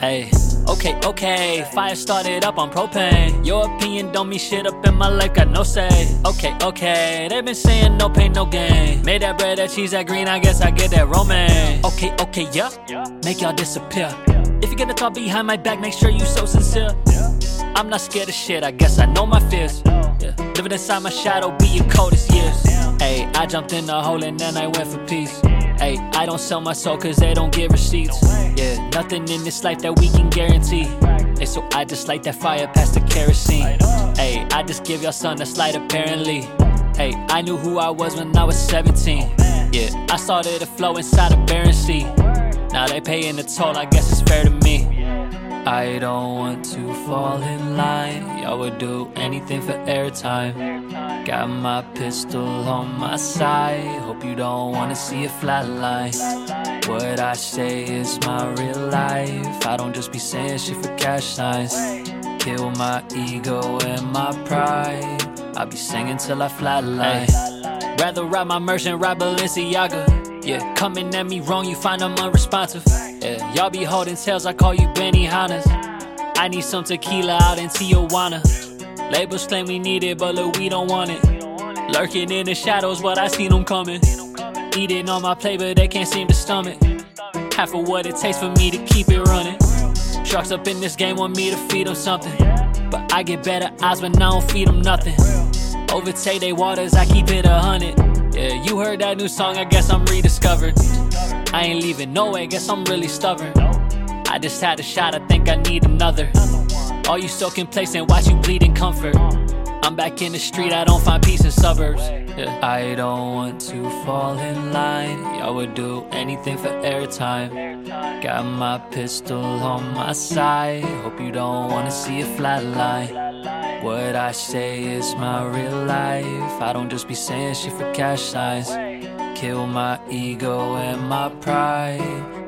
Hey, okay, okay. Fire started up on propane. Your opinion don't mean shit up in my life, got no say. Okay, okay. They've been saying no pain, no gain. Made that bread, that cheese, that green, I guess I get that romaine. Okay, okay, yeah. Make y'all disappear. If you gonna talk behind my back, make sure you so sincere. I'm not scared of shit, I guess I know my fears. Yeah. Living inside my shadow, be your coldest years. Hey, I jumped in the hole and then I went for peace. Hey, I don't sell my soul cause they don't give receipts. Yeah, nothing in this life that we can guarantee. Hey, so I just light that fire past the kerosene. Hey, I just give y'all son a slight apparently. Hey, I knew who I was when I was 17. Yeah, I started to flow inside a barren sea. Now they paying the toll, I guess it's fair to me. I don't want to fall in line. Y'all would do anything for airtime. Got my pistol on my side. Hope you don't wanna see a flatline. What I say is my real life. I don't just be saying shit for cash signs. Kill my ego and my pride. I be singing till I flatline. Rather ride my merch than ride Balenciaga. Yeah, coming at me wrong, you find I'm unresponsive. Yeah, y'all be holding tails, I call you Benihana. I need some tequila out in Tijuana. Labels claim we need it, but look, we don't want it. Lurking in the shadows, but I seen them coming. Eating on my plate, but they can't seem to stomach. Half of what it takes for me to keep it running. Sharks up in this game want me to feed them something. But I get better odds when I don't feed them nothing. Overtake they waters, I keep it a hundred. Yeah, you heard that new song, I guess I'm rediscovered. I ain't leaving no way, guess I'm really stubborn. I just had a shot, I think I need another. All you so complacent, watch you bleed in comfort. I'm back in the street, I don't find peace in suburbs. Yeah. I don't want to fall in line. Y'all would do anything for airtime. Got my pistol on my side. Hope you don't wanna see a flatline. What I say is my real life. I don't just be saying shit for cash signs. Kill my ego and my pride.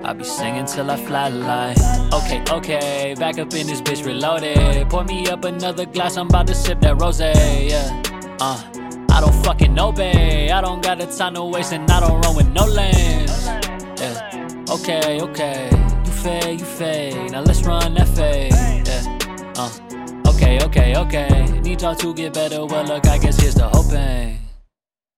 I be singing till I flatline. Okay, okay, back up in this bitch reloaded. Pour me up another glass, I'm about to sip that rose. Yeah, uh, I don't fucking babe. I don't got the time to waste, and I don't run with no lanes. Yeah, okay, okay, you fade, you fade. Now let's run that fade. Okay, okay. Need y'all to get better. Well, look, I guess here's the hoping.